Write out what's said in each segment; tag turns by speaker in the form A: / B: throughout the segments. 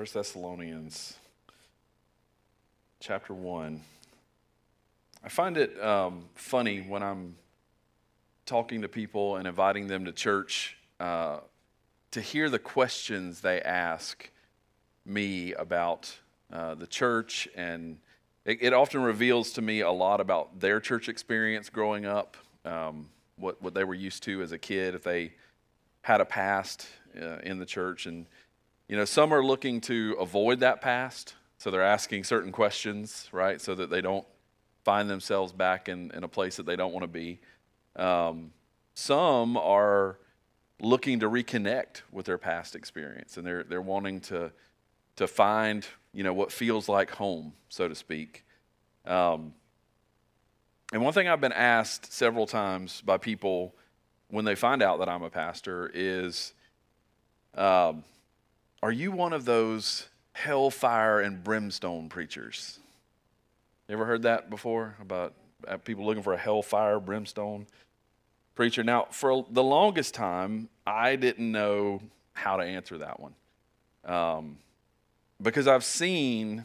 A: First Thessalonians chapter 1. I find it um, funny when I'm talking to people and inviting them to church uh, to hear the questions they ask me about uh, the church. And it, it, often reveals to me a lot about their church experience growing up, um, what, what they were used to as a kid, if they had a past uh, in the church. And, you know, some are looking to avoid that past. So they're asking certain questions, right, so that they don't find themselves back in, in a place that they don't want to be. Um, some are looking to reconnect with their past experience, and they're, they're wanting to, to find, you know, what feels like home, so to speak. Um, and one thing I've been asked several times by people when they find out that I'm a pastor is, um, are you one of those hellfire and brimstone preachers. You ever heard that before about uh, people looking for a hellfire, brimstone preacher? Now, for the longest time, I didn't know how to answer that one um, because I've seen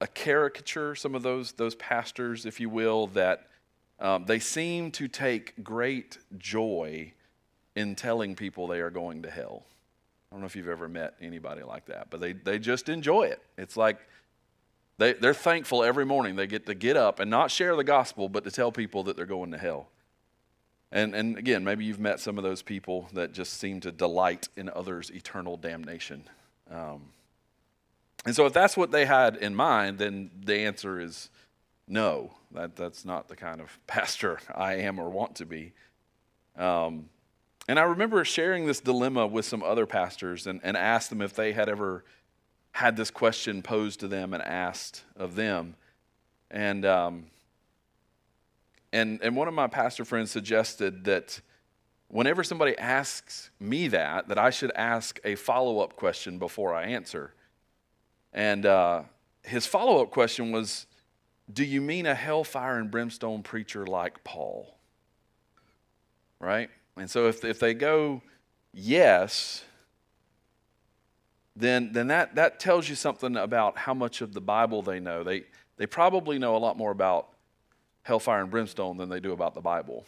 A: a caricature, some of those, those pastors, if you will, that um, they seem to take great joy in telling people they are going to hell. I don't know if you've ever met anybody like that, but they, they just enjoy it. It's like they, they're thankful every morning they get to get up and not share the gospel, but to tell people that they're going to hell. And, and again, maybe you've met some of those people that just seem to delight in others' eternal damnation. Um, and so, if that's what they had in mind, then the answer is no. That, that's not the kind of pastor I am or want to be. Um, and I remember sharing this dilemma with some other pastors and, and asked them if they had ever had this question posed to them and asked of them. And, um, and, and one of my pastor friends suggested that whenever somebody asks me that, that I should ask a follow up question before I answer. And uh, his follow up question was Do you mean a hellfire and brimstone preacher like Paul? Right? And so if, if they go yes, then, then that, that tells you something about how much of the Bible they know. They, they probably know a lot more about hellfire and brimstone than they do about the Bible.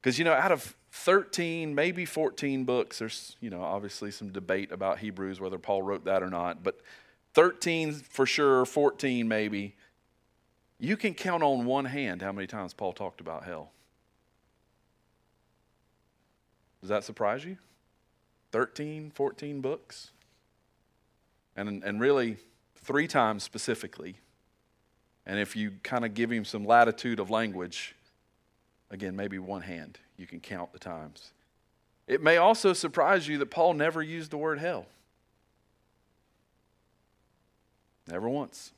A: Because, you know, out of 13, maybe 14 books, there's, you know, obviously some debate about Hebrews, whether Paul wrote that or not, but 13 for sure, 14 maybe. You can count on one hand how many times Paul talked about hell. Does that surprise you? 13, 14 books? And, and really, three times specifically. And if you kind of give him some latitude of language, again, maybe one hand, you can count the times. It may also surprise you that Paul never used the word hell. Never once.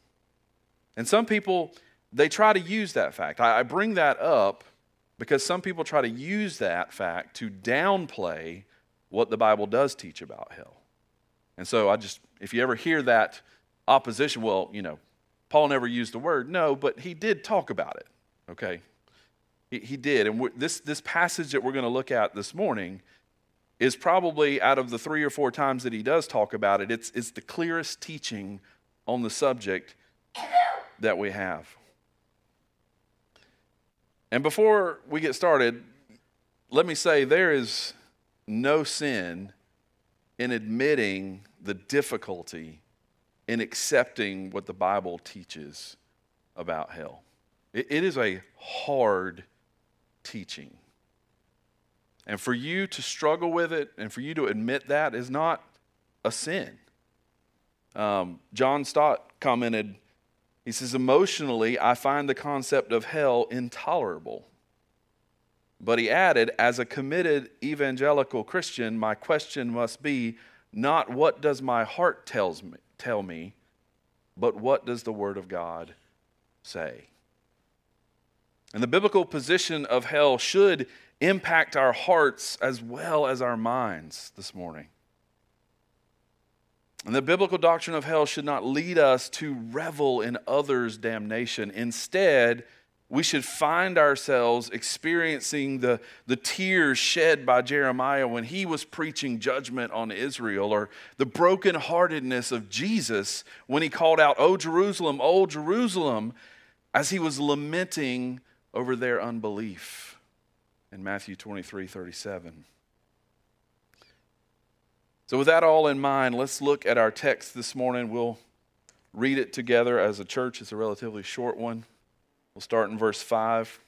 A: And some people, they try to use that fact. I, I bring that up because some people try to use that fact to downplay what the Bible does teach about hell. And so I just, if you ever hear that opposition, well, you know, Paul never used the word. No, but he did talk about it, okay? He, he did. And this, this passage that we're going to look at this morning is probably out of the three or four times that he does talk about it, it's, it's the clearest teaching on the subject that we have. And before we get started, let me say there is no sin in admitting the difficulty in accepting what the Bible teaches about hell. it, it is a hard teaching. And for you to struggle with it and for you to admit that is not a sin. Um, John Stott commented he says, emotionally, I find the concept of hell intolerable. But he added, as a committed evangelical Christian, my question must be not what does my heart tells me, tell me, but what does the Word of God say? And the biblical position of hell should impact our hearts as well as our minds this morning. And the biblical doctrine of hell should not lead us to revel in others' damnation. Instead, we should find ourselves experiencing the, the tears shed by Jeremiah when he was preaching judgment on Israel, or the brokenheartedness of Jesus when he called out, O Jerusalem, O Jerusalem, as he was lamenting over their unbelief in Matthew 23 37. So, with that all in mind, let's look at our text this morning. We'll read it together as a church, it's a relatively short one. We'll start in verse 5.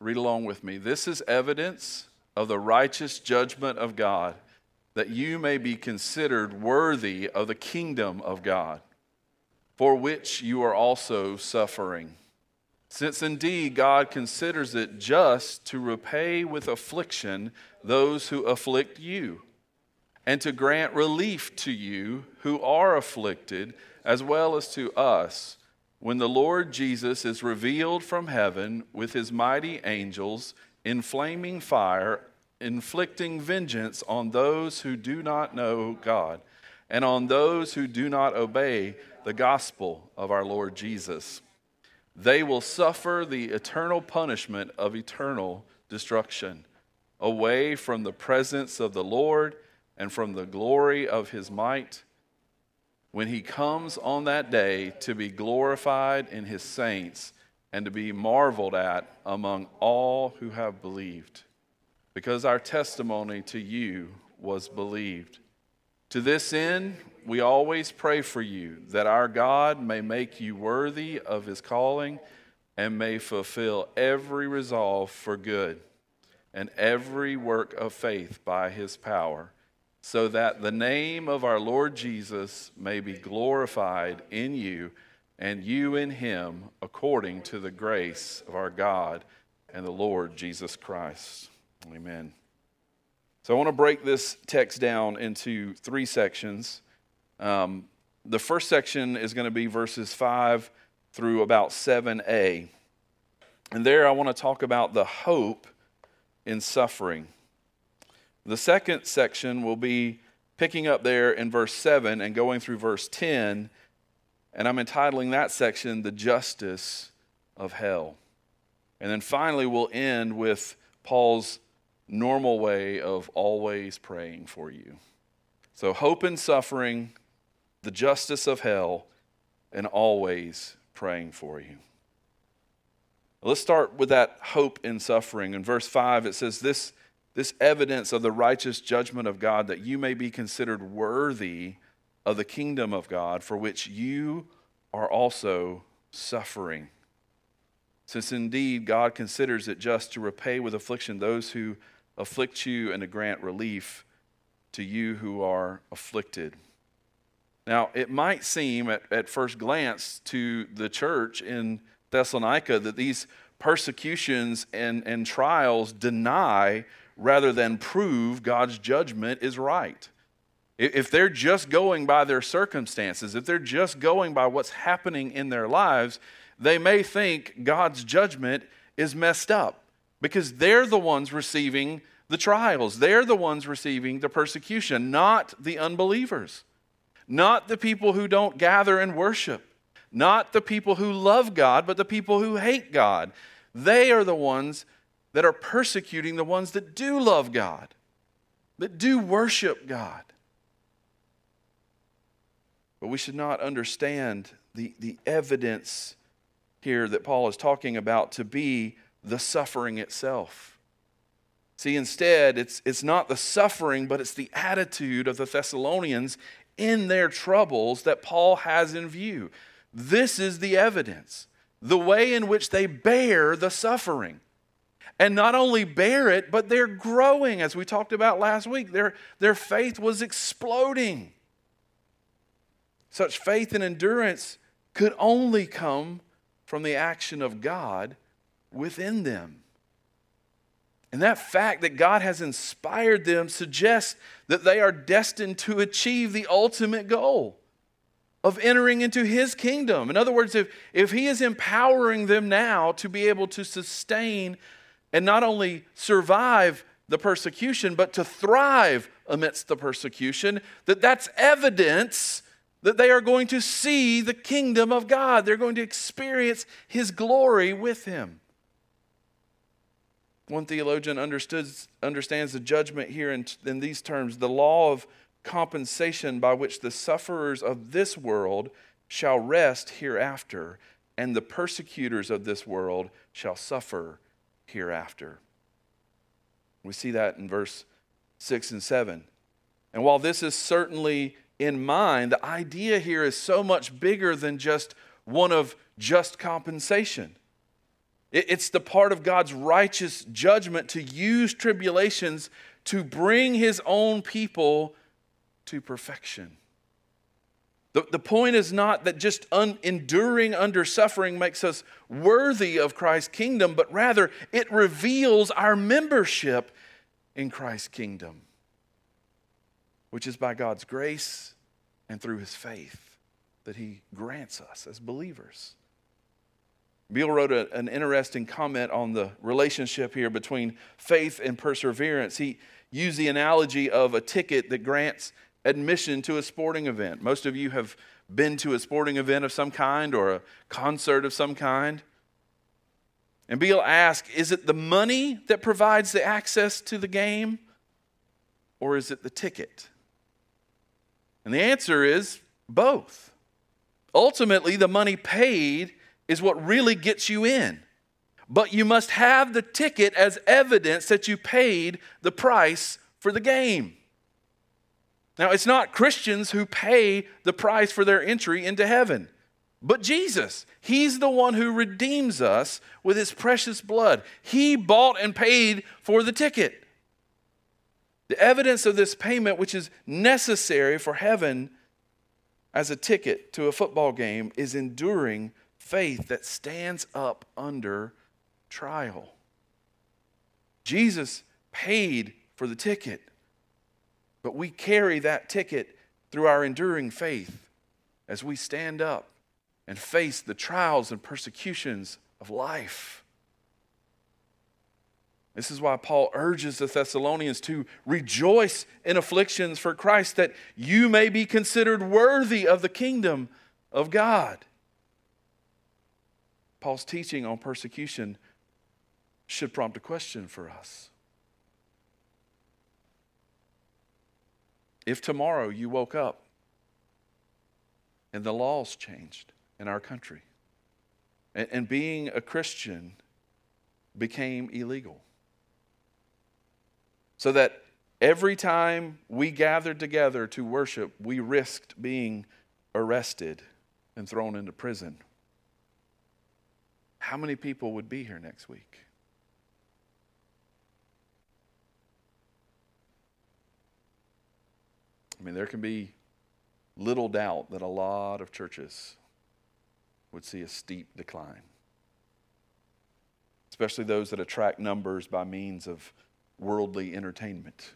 A: Read along with me. This is evidence of the righteous judgment of God, that you may be considered worthy of the kingdom of God, for which you are also suffering. Since indeed God considers it just to repay with affliction those who afflict you, and to grant relief to you who are afflicted, as well as to us when the Lord Jesus is revealed from heaven with his mighty angels in flaming fire, inflicting vengeance on those who do not know God and on those who do not obey the gospel of our Lord Jesus. They will suffer the eternal punishment of eternal destruction, away from the presence of the Lord and from the glory of his might when he comes on that day to be glorified in his saints and to be marveled at among all who have believed, because our testimony to you was believed. To this end, we always pray for you that our God may make you worthy of his calling and may fulfill every resolve for good and every work of faith by his power so that the name of our Lord Jesus may be glorified in you and you in him according to the grace of our God and the Lord Jesus Christ. Amen. So I want to break this text down into three sections. Um, the first section is going to be verses 5 through about 7a. And there I want to talk about the hope in suffering. The second section will be picking up there in verse 7 and going through verse 10. And I'm entitling that section, The Justice of Hell. And then finally, we'll end with Paul's normal way of always praying for you. So, hope and suffering, the justice of hell, and always praying for you. Let's start with that hope in suffering. In verse 5, it says, This this evidence of the righteous judgment of God, that you may be considered worthy of the kingdom of God, for which you are also suffering. Since indeed God considers it just to repay with affliction those who afflict you and to grant relief to you who are afflicted. Now, it might seem at, at first glance to the church in Thessalonica that these persecutions and, and trials deny rather than prove God's judgment is right. If they're just going by their circumstances, if they're just going by what's happening in their lives, they may think God's judgment is messed up because they're the ones receiving the trials. They're the ones receiving the persecution, not the unbelievers, not the people who don't gather and worship, not the people who love God, but the people who hate God. They are the ones that are persecuting the ones that do love God, that do worship God. But we should not understand the, the evidence here that Paul is talking about to be the suffering itself. See, instead, it's, it's not the suffering, but it's the attitude of the Thessalonians in their troubles that Paul has in view. This is the evidence, the way in which they bear the suffering and not only bear it, but they're growing, as we talked about last week. Their, their faith was exploding. Such faith and endurance could only come from the action of God within them. And that fact that God has inspired them suggests that they are destined to achieve the ultimate goal of entering into His kingdom. In other words, if, if He is empowering them now to be able to sustain and not only survive the persecution, but to thrive amidst the persecution, that that's evidence that they are going to see the kingdom of God. They're going to experience his glory with him. One theologian understands the judgment here in, in these terms the law of compensation by which the sufferers of this world shall rest hereafter, and the persecutors of this world shall suffer hereafter. We see that in verse 6 and 7. And while this is certainly in mind, the idea here is so much bigger than just one of just compensation. It's the part of God's righteous judgment to use tribulations to bring his own people to perfection. The, the point is not that just un, enduring under suffering makes us worthy of Christ's kingdom, but rather it reveals our membership in Christ's kingdom, which is by God's grace and through his faith that he grants us as believers. Beale wrote a, an interesting comment on the relationship here between faith and perseverance. He used the analogy of a ticket that grants admission to a sporting event. Most of you have been to a sporting event of some kind or a concert of some kind. And Beale asked Is it the money that provides the access to the game, or is it the ticket? And the answer is both. Ultimately, the money paid is what really gets you in. But you must have the ticket as evidence that you paid the price for the game. Now, it's not Christians who pay the price for their entry into heaven, but Jesus. He's the one who redeems us with his precious blood. He bought and paid for the ticket. The evidence of this payment, which is necessary for heaven as a ticket to a football game, is enduring faith that stands up under trial. Jesus paid for the ticket. But we carry that ticket through our enduring faith as we stand up and face the trials and persecutions of life. This is why Paul urges the Thessalonians to rejoice in afflictions for Christ, that you may be considered worthy of the kingdom of God. Paul's teaching on persecution should prompt a question for us. If tomorrow you woke up and the laws changed in our country, and, and being a Christian became illegal, so that every time we gathered together to worship, we risked being arrested and thrown into prison. How many people would be here next week? I mean, there can be little doubt that a lot of churches would see a steep decline, especially those that attract numbers by means of worldly entertainment.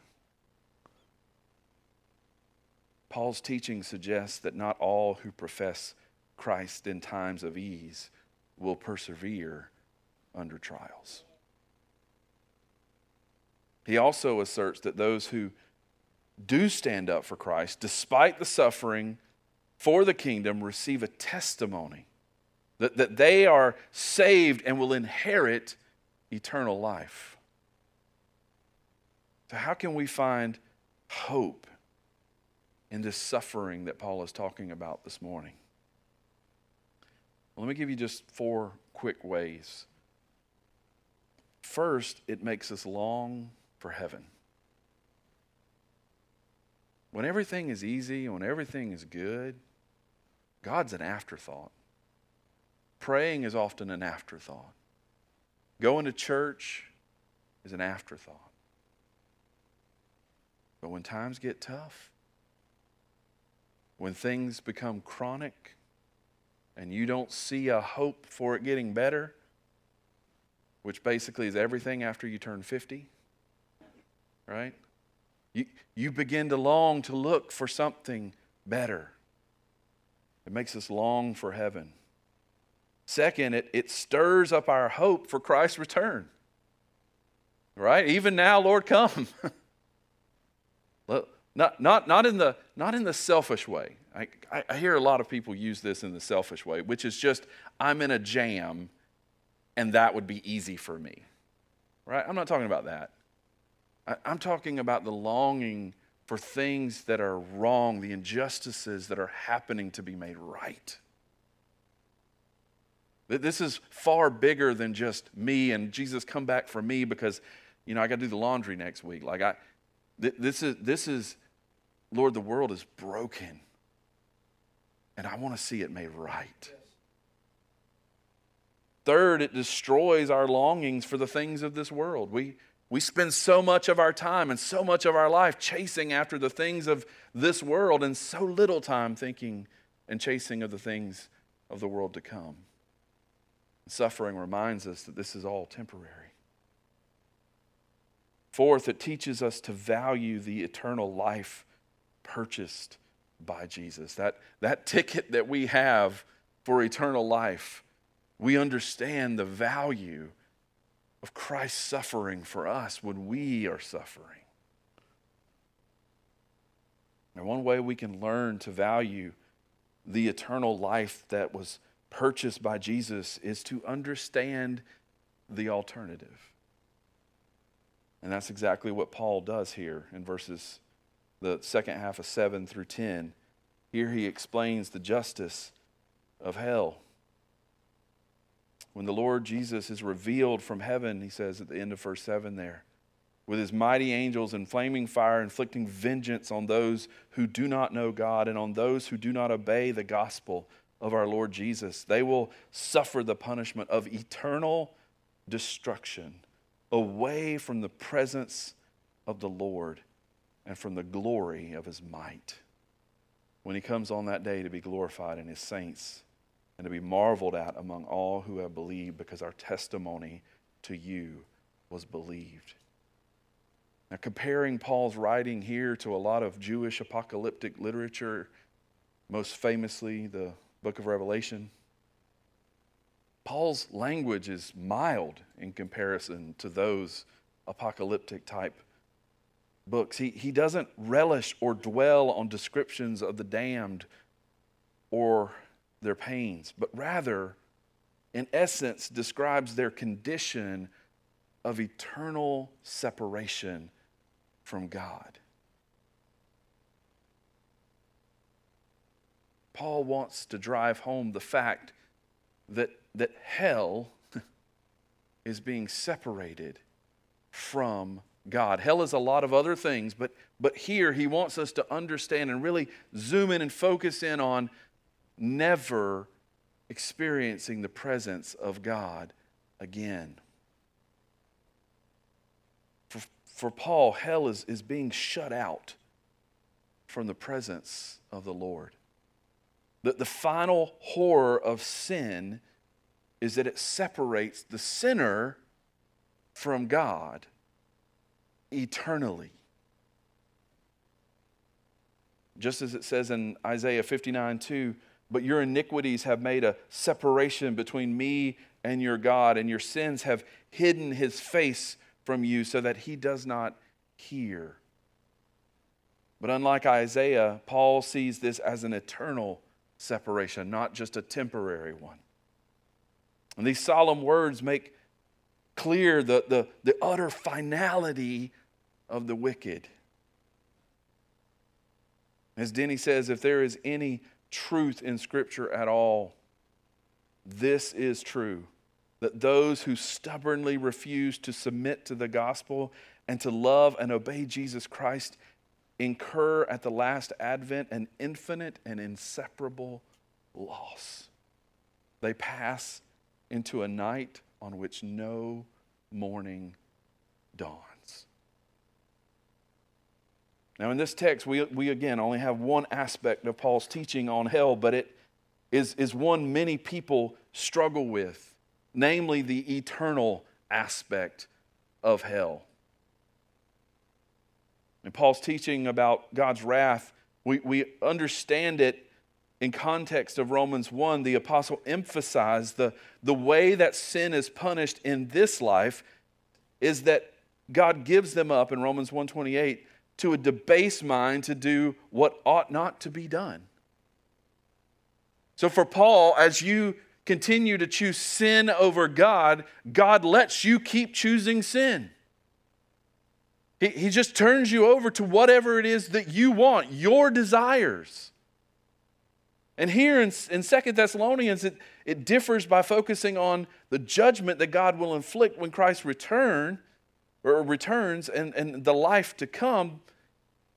A: Paul's teaching suggests that not all who profess Christ in times of ease will persevere under trials. He also asserts that those who do stand up for Christ, despite the suffering for the kingdom, receive a testimony that, that they are saved and will inherit eternal life. So, how can we find hope in this suffering that Paul is talking about this morning? Well, let me give you just four quick ways. First, it makes us long for heaven. When everything is easy, when everything is good, God's an afterthought. Praying is often an afterthought. Going to church is an afterthought. But when times get tough, when things become chronic, and you don't see a hope for it getting better, which basically is everything after you turn 50, right? You, you begin to long to look for something better. It makes us long for heaven. Second, it, it stirs up our hope for Christ's return. Right? Even now, Lord, come. not, not, not, in the, not in the selfish way. I, I hear a lot of people use this in the selfish way, which is just, I'm in a jam and that would be easy for me. Right? I'm not talking about that. I'm talking about the longing for things that are wrong, the injustices that are happening to be made right. This is far bigger than just me and Jesus come back for me because, you know, I got to do the laundry next week. Like I, this is this is, Lord, the world is broken, and I want to see it made right. Third, it destroys our longings for the things of this world. We we spend so much of our time and so much of our life chasing after the things of this world and so little time thinking and chasing of the things of the world to come. Suffering reminds us that this is all temporary. Fourth, it teaches us to value the eternal life purchased by Jesus. That, that ticket that we have for eternal life, we understand the value of Christ's suffering for us when we are suffering. And one way we can learn to value the eternal life that was purchased by Jesus is to understand the alternative. And that's exactly what Paul does here in verses, the second half of 7 through 10. Here he explains the justice of hell. When the Lord Jesus is revealed from heaven, he says at the end of verse 7 there, with his mighty angels in flaming fire, inflicting vengeance on those who do not know God and on those who do not obey the gospel of our Lord Jesus. They will suffer the punishment of eternal destruction away from the presence of the Lord and from the glory of his might. When he comes on that day to be glorified in his saints and to be marveled at among all who have believed, because our testimony to you was believed. Now, comparing Paul's writing here to a lot of Jewish apocalyptic literature, most famously the book of Revelation, Paul's language is mild in comparison to those apocalyptic type books. He, he doesn't relish or dwell on descriptions of the damned or their pains, but rather, in essence, describes their condition of eternal separation from God. Paul wants to drive home the fact that, that hell is being separated from God. Hell is a lot of other things, but, but here he wants us to understand and really zoom in and focus in on never experiencing the presence of God again. For, for Paul, hell is, is being shut out from the presence of the Lord. The, the final horror of sin is that it separates the sinner from God eternally. Just as it says in Isaiah 59 2, but your iniquities have made a separation between me and your God, and your sins have hidden his face from you so that he does not hear. But unlike Isaiah, Paul sees this as an eternal separation, not just a temporary one. And these solemn words make clear the, the, the utter finality of the wicked. As Denney says, if there is any truth in Scripture at all, this is true that those who stubbornly refuse to submit to the gospel and to love and obey Jesus Christ incur at the last advent an infinite and inseparable loss. They pass into a night on which no morning dawns. Now, in this text, we, we again only have one aspect of Paul's teaching on hell, but it is, is one many people struggle with, namely the eternal aspect of hell. In Paul's teaching about God's wrath, we, we understand it in context of Romans 1. The apostle emphasized the, the way that sin is punished in this life is that God gives them up in Romans 128 to a debased mind to do what ought not to be done. So, for Paul, as you continue to choose sin over God, God lets you keep choosing sin. He, he just turns you over to whatever it is that you want, your desires. And here in, in 2 Thessalonians, it, it differs by focusing on the judgment that God will inflict when Christ return or returns and, and the life to come.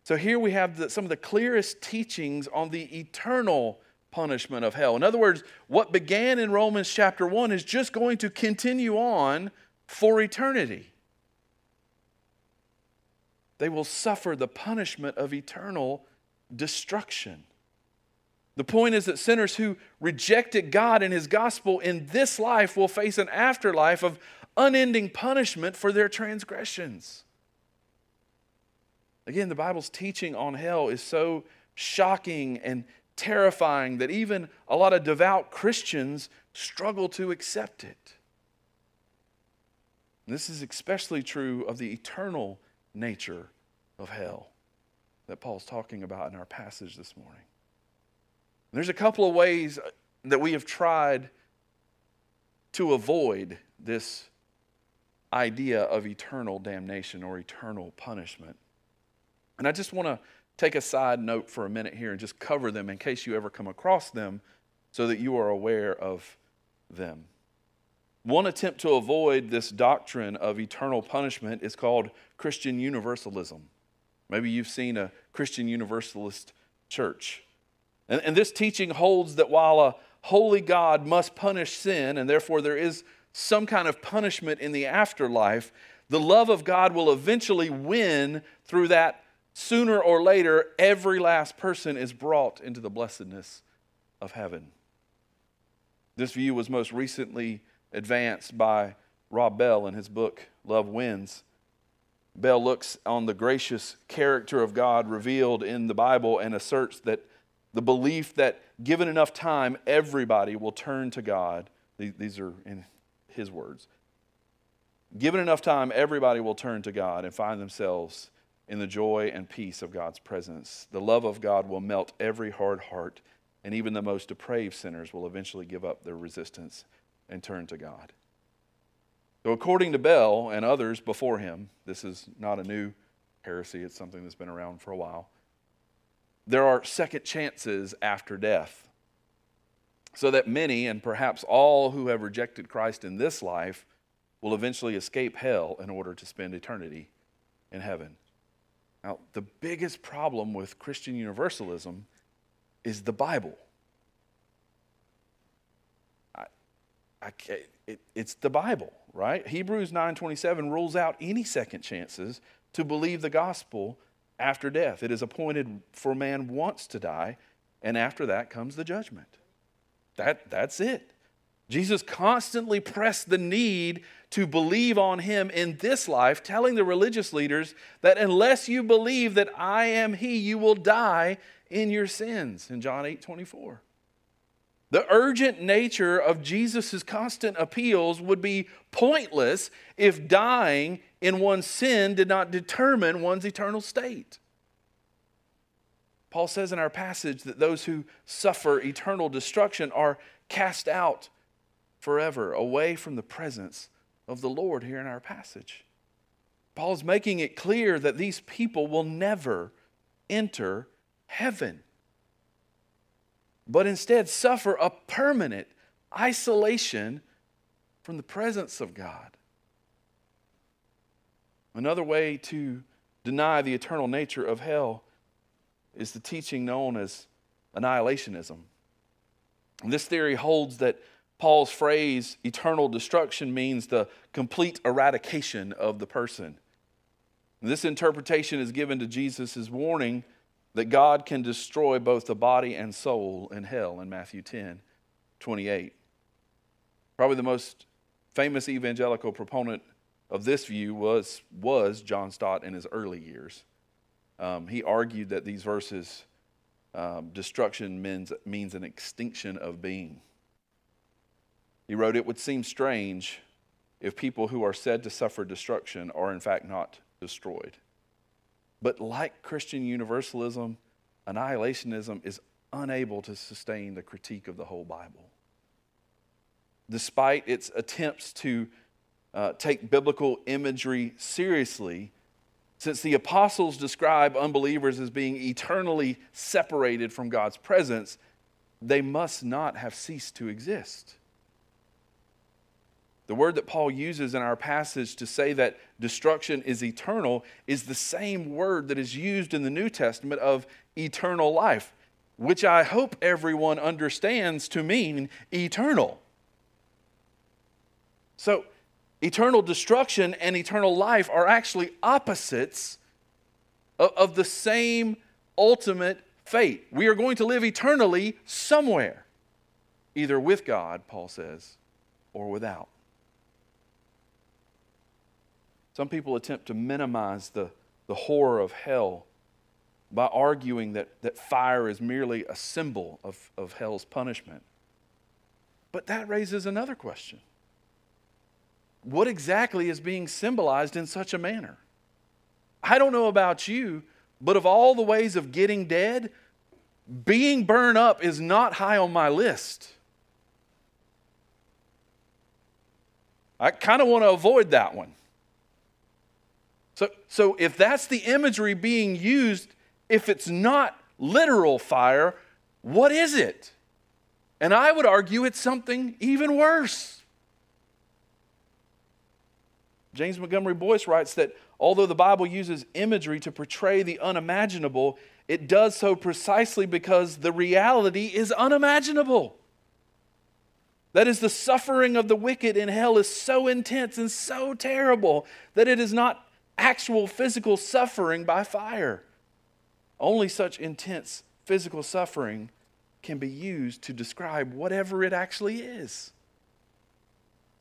A: So here we have the, some of the clearest teachings on the eternal punishment of hell. In other words, what began in Romans chapter 1 is just going to continue on for eternity. They will suffer the punishment of eternal destruction. The point is that sinners who rejected God and His gospel in this life will face an afterlife of unending punishment for their transgressions. Again, the Bible's teaching on hell is so shocking and terrifying that even a lot of devout Christians struggle to accept it. This is especially true of the eternal nature of hell that Paul's talking about in our passage this morning. There's a couple of ways that we have tried to avoid this idea of eternal damnation or eternal punishment. And I just want to take a side note for a minute here and just cover them in case you ever come across them so that you are aware of them. One attempt to avoid this doctrine of eternal punishment is called Christian universalism. Maybe you've seen a Christian universalist church. And, and this teaching holds that while a holy God must punish sin, and therefore there is some kind of punishment in the afterlife, the love of God will eventually win through that. Sooner or later, every last person is brought into the blessedness of heaven. This view was most recently advanced by Rob Bell in his book, Love Wins. Bell looks on the gracious character of God revealed in the Bible and asserts that the belief that given enough time, everybody will turn to God. These are in his words. Given enough time, everybody will turn to God and find themselves in the joy and peace of God's presence. The love of God will melt every hard heart, and even the most depraved sinners will eventually give up their resistance and turn to God. So, according to Bell and others before him, this is not a new heresy, it's something that's been around for a while there are second chances after death. So that many, and perhaps all who have rejected Christ in this life, will eventually escape hell in order to spend eternity in heaven. Now, the biggest problem with Christian universalism is the Bible. I, I, it, it's the Bible, right? Hebrews 9:27 rules out any second chances to believe the gospel after death. It is appointed for man once to die, and after that comes the judgment. That, that's it. Jesus constantly pressed the need to believe on him in this life, telling the religious leaders that unless you believe that I am he, you will die in your sins in John 8 24. The urgent nature of Jesus' constant appeals would be pointless if dying in one's sin did not determine one's eternal state. Paul says in our passage that those who suffer eternal destruction are cast out forever, away from the presence of the Lord here in our passage. Paul is making it clear that these people will never enter heaven, but instead suffer a permanent isolation from the presence of God. Another way to deny the eternal nature of hell is the teaching known as annihilationism. And this theory holds that Paul's phrase, eternal destruction, means the complete eradication of the person. And this interpretation is given to Jesus' warning that God can destroy both the body and soul in hell in Matthew 10 28. Probably the most famous evangelical proponent of this view was, was John Stott in his early years. Um, he argued that these verses, um, destruction means, means an extinction of being. He wrote, It would seem strange if people who are said to suffer destruction are in fact not destroyed. But like Christian universalism, annihilationism is unable to sustain the critique of the whole Bible. Despite its attempts to uh, take biblical imagery seriously, since the apostles describe unbelievers as being eternally separated from God's presence, they must not have ceased to exist. The word that Paul uses in our passage to say that destruction is eternal is the same word that is used in the New Testament of eternal life, which I hope everyone understands to mean eternal. So, eternal destruction and eternal life are actually opposites of, of the same ultimate fate. We are going to live eternally somewhere, either with God, Paul says, or without. Some people attempt to minimize the, the horror of hell by arguing that, that fire is merely a symbol of, of hell's punishment. But that raises another question What exactly is being symbolized in such a manner? I don't know about you, but of all the ways of getting dead, being burned up is not high on my list. I kind of want to avoid that one. So, so if that's the imagery being used, if it's not literal fire, what is it? And I would argue it's something even worse. James Montgomery Boice writes that although the Bible uses imagery to portray the unimaginable, it does so precisely because the reality is unimaginable. That is, the suffering of the wicked in hell is so intense and so terrible that it is not actual physical suffering by fire. Only such intense physical suffering can be used to describe whatever it actually is.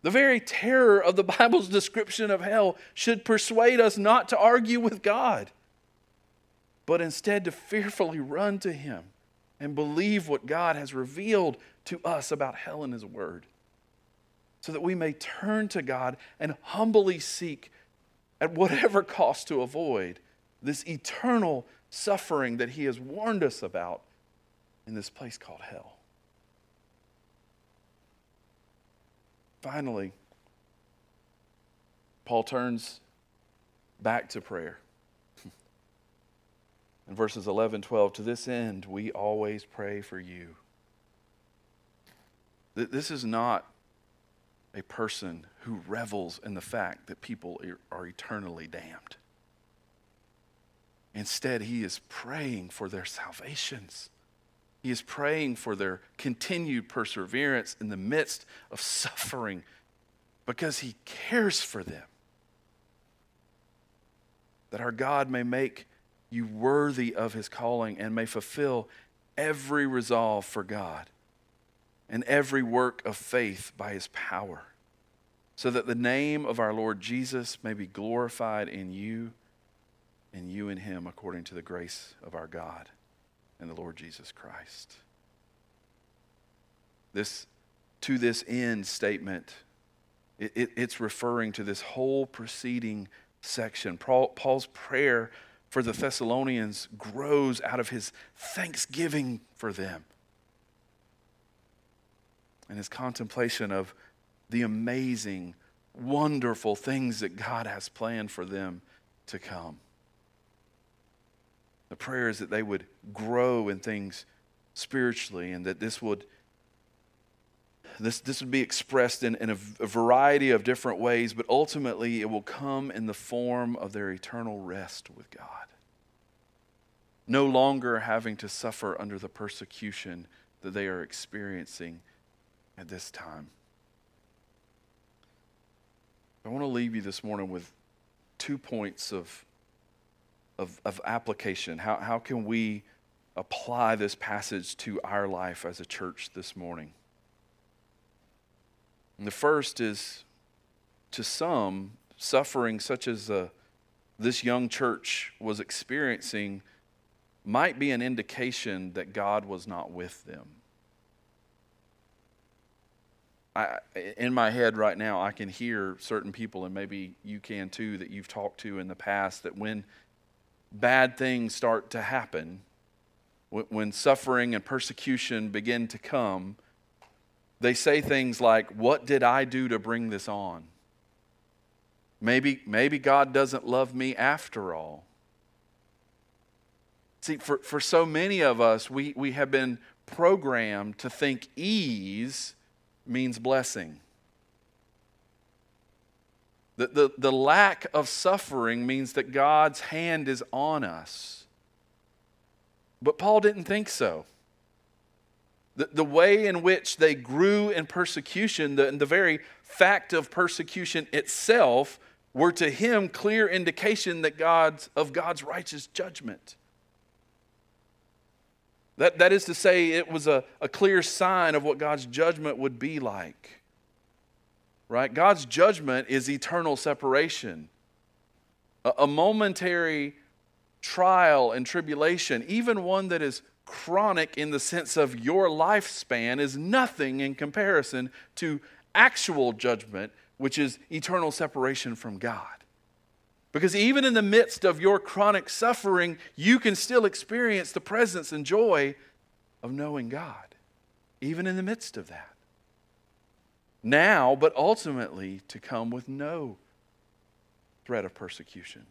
A: The very terror of the Bible's description of hell should persuade us not to argue with God, but instead to fearfully run to Him and believe what God has revealed to us about hell in His Word, so that we may turn to God and humbly seek at whatever cost to avoid this eternal suffering that he has warned us about in this place called hell. Finally, Paul turns back to prayer. In verses 11, 12, to this end, we always pray for you. This is not a person who revels in the fact that people are eternally damned. Instead, he is praying for their salvations. He is praying for their continued perseverance in the midst of suffering because he cares for them. That our God may make you worthy of his calling and may fulfill every resolve for God and every work of faith by his power, so that the name of our Lord Jesus may be glorified in you and you in him according to the grace of our God and the Lord Jesus Christ. This to this end statement, it, it, it's referring to this whole preceding section. Paul, Paul's prayer for the Thessalonians grows out of his thanksgiving for them and his contemplation of the amazing, wonderful things that God has planned for them to come. The prayer is that they would grow in things spiritually and that this would this, this would be expressed in, in a, a variety of different ways, but ultimately it will come in the form of their eternal rest with God. No longer having to suffer under the persecution that they are experiencing at this time. I want to leave you this morning with two points of, of, of application. How, how can we apply this passage to our life as a church this morning? And the first is to some, suffering such as uh, this young church was experiencing might be an indication that God was not with them. I, in my head right now, I can hear certain people, and maybe you can too, that you've talked to in the past, that when bad things start to happen, when suffering and persecution begin to come, they say things like, What did I do to bring this on? Maybe, maybe God doesn't love me after all. See, for, for so many of us, we, we have been programmed to think ease means blessing. The, the, the lack of suffering means that God's hand is on us. But Paul didn't think so. The, the way in which they grew in persecution, the, the very fact of persecution itself, were to him clear indication that God's, of God's righteous judgment. That, that is to say, it was a, a clear sign of what God's judgment would be like. Right? God's judgment is eternal separation. A, a momentary trial and tribulation, even one that is chronic in the sense of your lifespan, is nothing in comparison to actual judgment, which is eternal separation from God. Because even in the midst of your chronic suffering, you can still experience the presence and joy of knowing God, even in the midst of that. Now, but ultimately to come with no threat of persecution.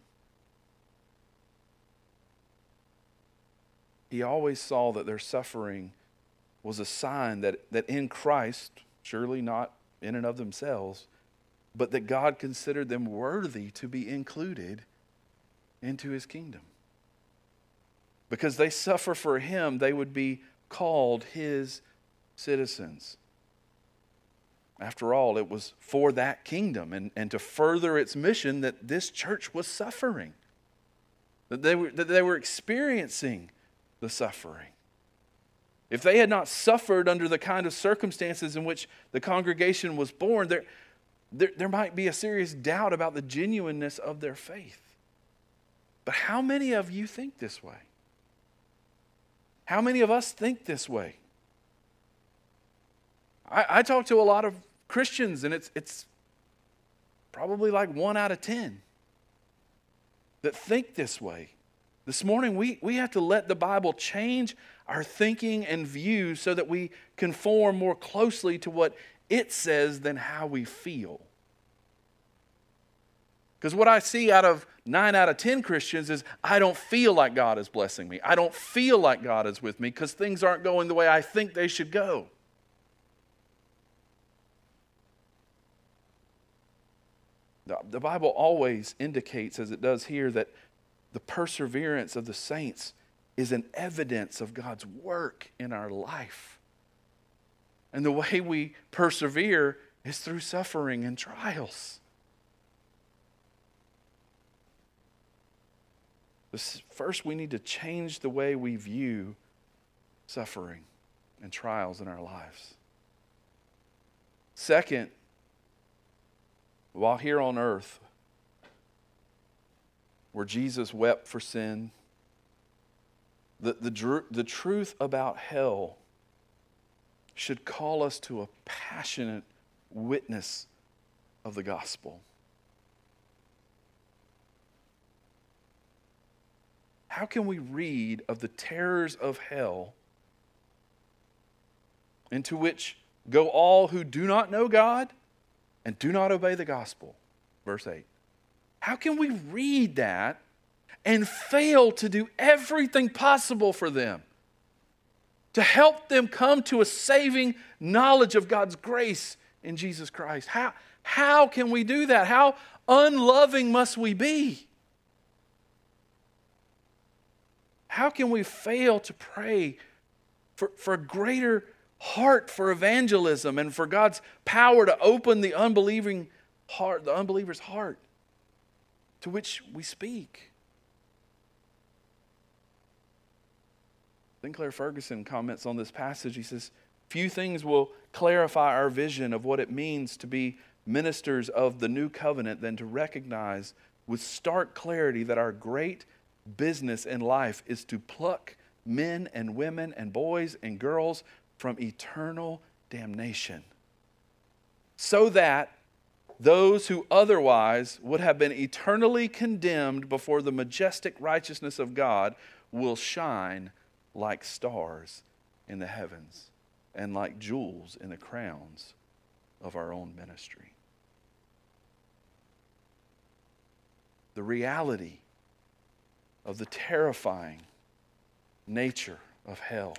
A: He always saw that their suffering was a sign that, that in Christ, surely not in and of themselves, but that God considered them worthy to be included into his kingdom. Because they suffer for him, they would be called his citizens. After all, it was for that kingdom and, and to further its mission that this church was suffering, that they were, that they were experiencing the suffering. If they had not suffered under the kind of circumstances in which the congregation was born, there, there, there might be a serious doubt about the genuineness of their faith. But how many of you think this way? How many of us think this way? I, I talk to a lot of Christians, and it's, it's probably like one out of 10 that think this way. This morning, we, we have to let the Bible change our thinking and view so that we conform more closely to what it says than how we feel. Because what I see out of nine out of 10 Christians is I don't feel like God is blessing me. I don't feel like God is with me because things aren't going the way I think they should go. The Bible always indicates, as it does here, that the perseverance of the saints is an evidence of God's work in our life. And the way we persevere is through suffering and trials. First, we need to change the way we view suffering and trials in our lives. Second, while here on earth, where Jesus wept for sin, the, the, the truth about hell should call us to a passionate witness of the gospel. How can we read of the terrors of hell into which go all who do not know God and do not obey the gospel? Verse 8. How can we read that and fail to do everything possible for them? To help them come to a saving knowledge of God's grace in Jesus Christ. How, how can we do that? How unloving must we be? How can we fail to pray for, for a greater heart for evangelism and for God's power to open the unbelieving heart, the unbeliever's heart to which we speak? Sinclair Ferguson comments on this passage. He says, Few things will clarify our vision of what it means to be ministers of the new covenant than to recognize with stark clarity that our great business in life is to pluck men and women and boys and girls from eternal damnation. So that those who otherwise would have been eternally condemned before the majestic righteousness of God will shine like stars in the heavens and like jewels in the crowns of our own ministry. The reality of the terrifying nature of hell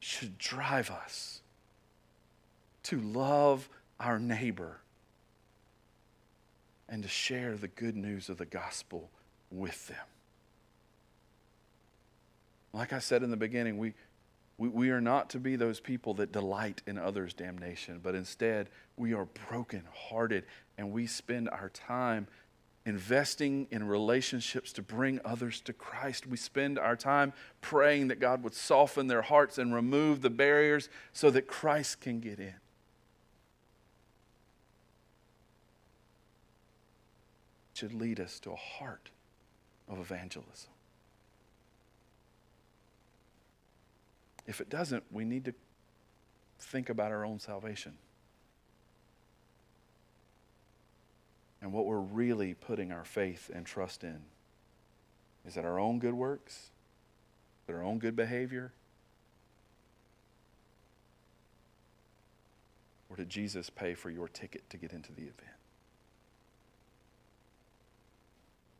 A: should drive us to love our neighbor and to share the good news of the gospel with them. Like I said in the beginning, we, we, we are not to be those people that delight in others' damnation, but instead we are brokenhearted and we spend our time investing in relationships to bring others to Christ. We spend our time praying that God would soften their hearts and remove the barriers so that Christ can get in. It should lead us to a heart of evangelism. If it doesn't, we need to think about our own salvation. And what we're really putting our faith and trust in is that our own good works, that our own good behavior, or did Jesus pay for your ticket to get into the event?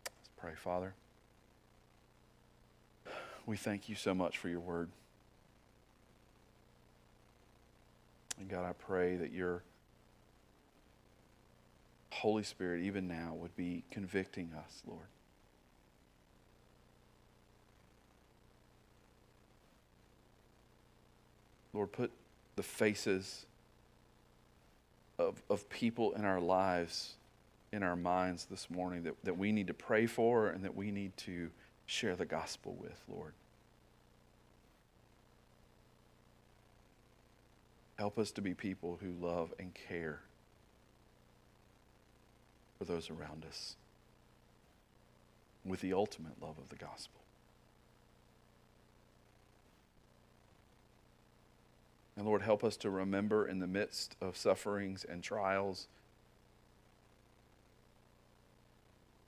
A: Let's pray, Father. We thank you so much for your word. And God, I pray that your Holy Spirit, even now, would be convicting us, Lord. Lord, put the faces of, of people in our lives in our minds this morning that, that we need to pray for and that we need to share the gospel with, Lord. Help us to be people who love and care for those around us with the ultimate love of the gospel. And Lord, help us to remember in the midst of sufferings and trials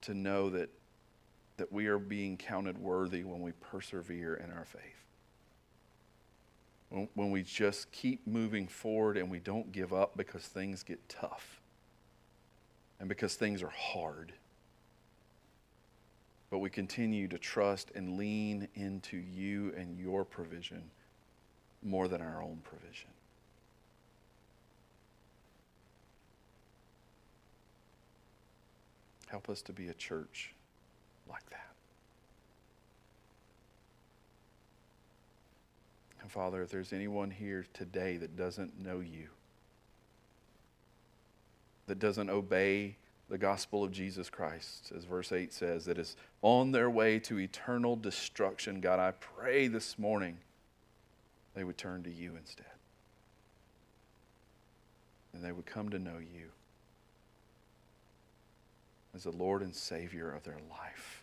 A: to know that, that we are being counted worthy when we persevere in our faith. When, when we just keep moving forward and we don't give up because things get tough and because things are hard. But we continue to trust and lean into you and your provision more than our own provision. Help us to be a church like that. And Father, if there's anyone here today that doesn't know you, that doesn't obey the gospel of Jesus Christ, as verse 8 says, that is on their way to eternal destruction, God, I pray this morning they would turn to you instead. And they would come to know you as the Lord and Savior of their life.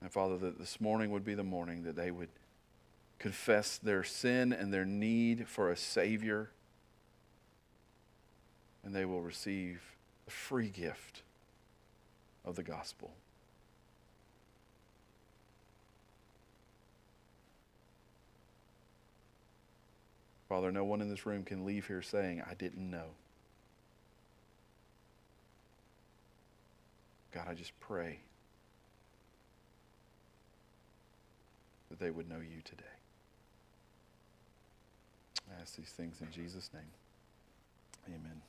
A: And Father, that this morning would be the morning that they would confess their sin and their need for a Savior and they will receive the free gift of the gospel. Father, no one in this room can leave here saying, I didn't know. God, I just pray that they would know you today. I ask these things in Jesus' name. Amen.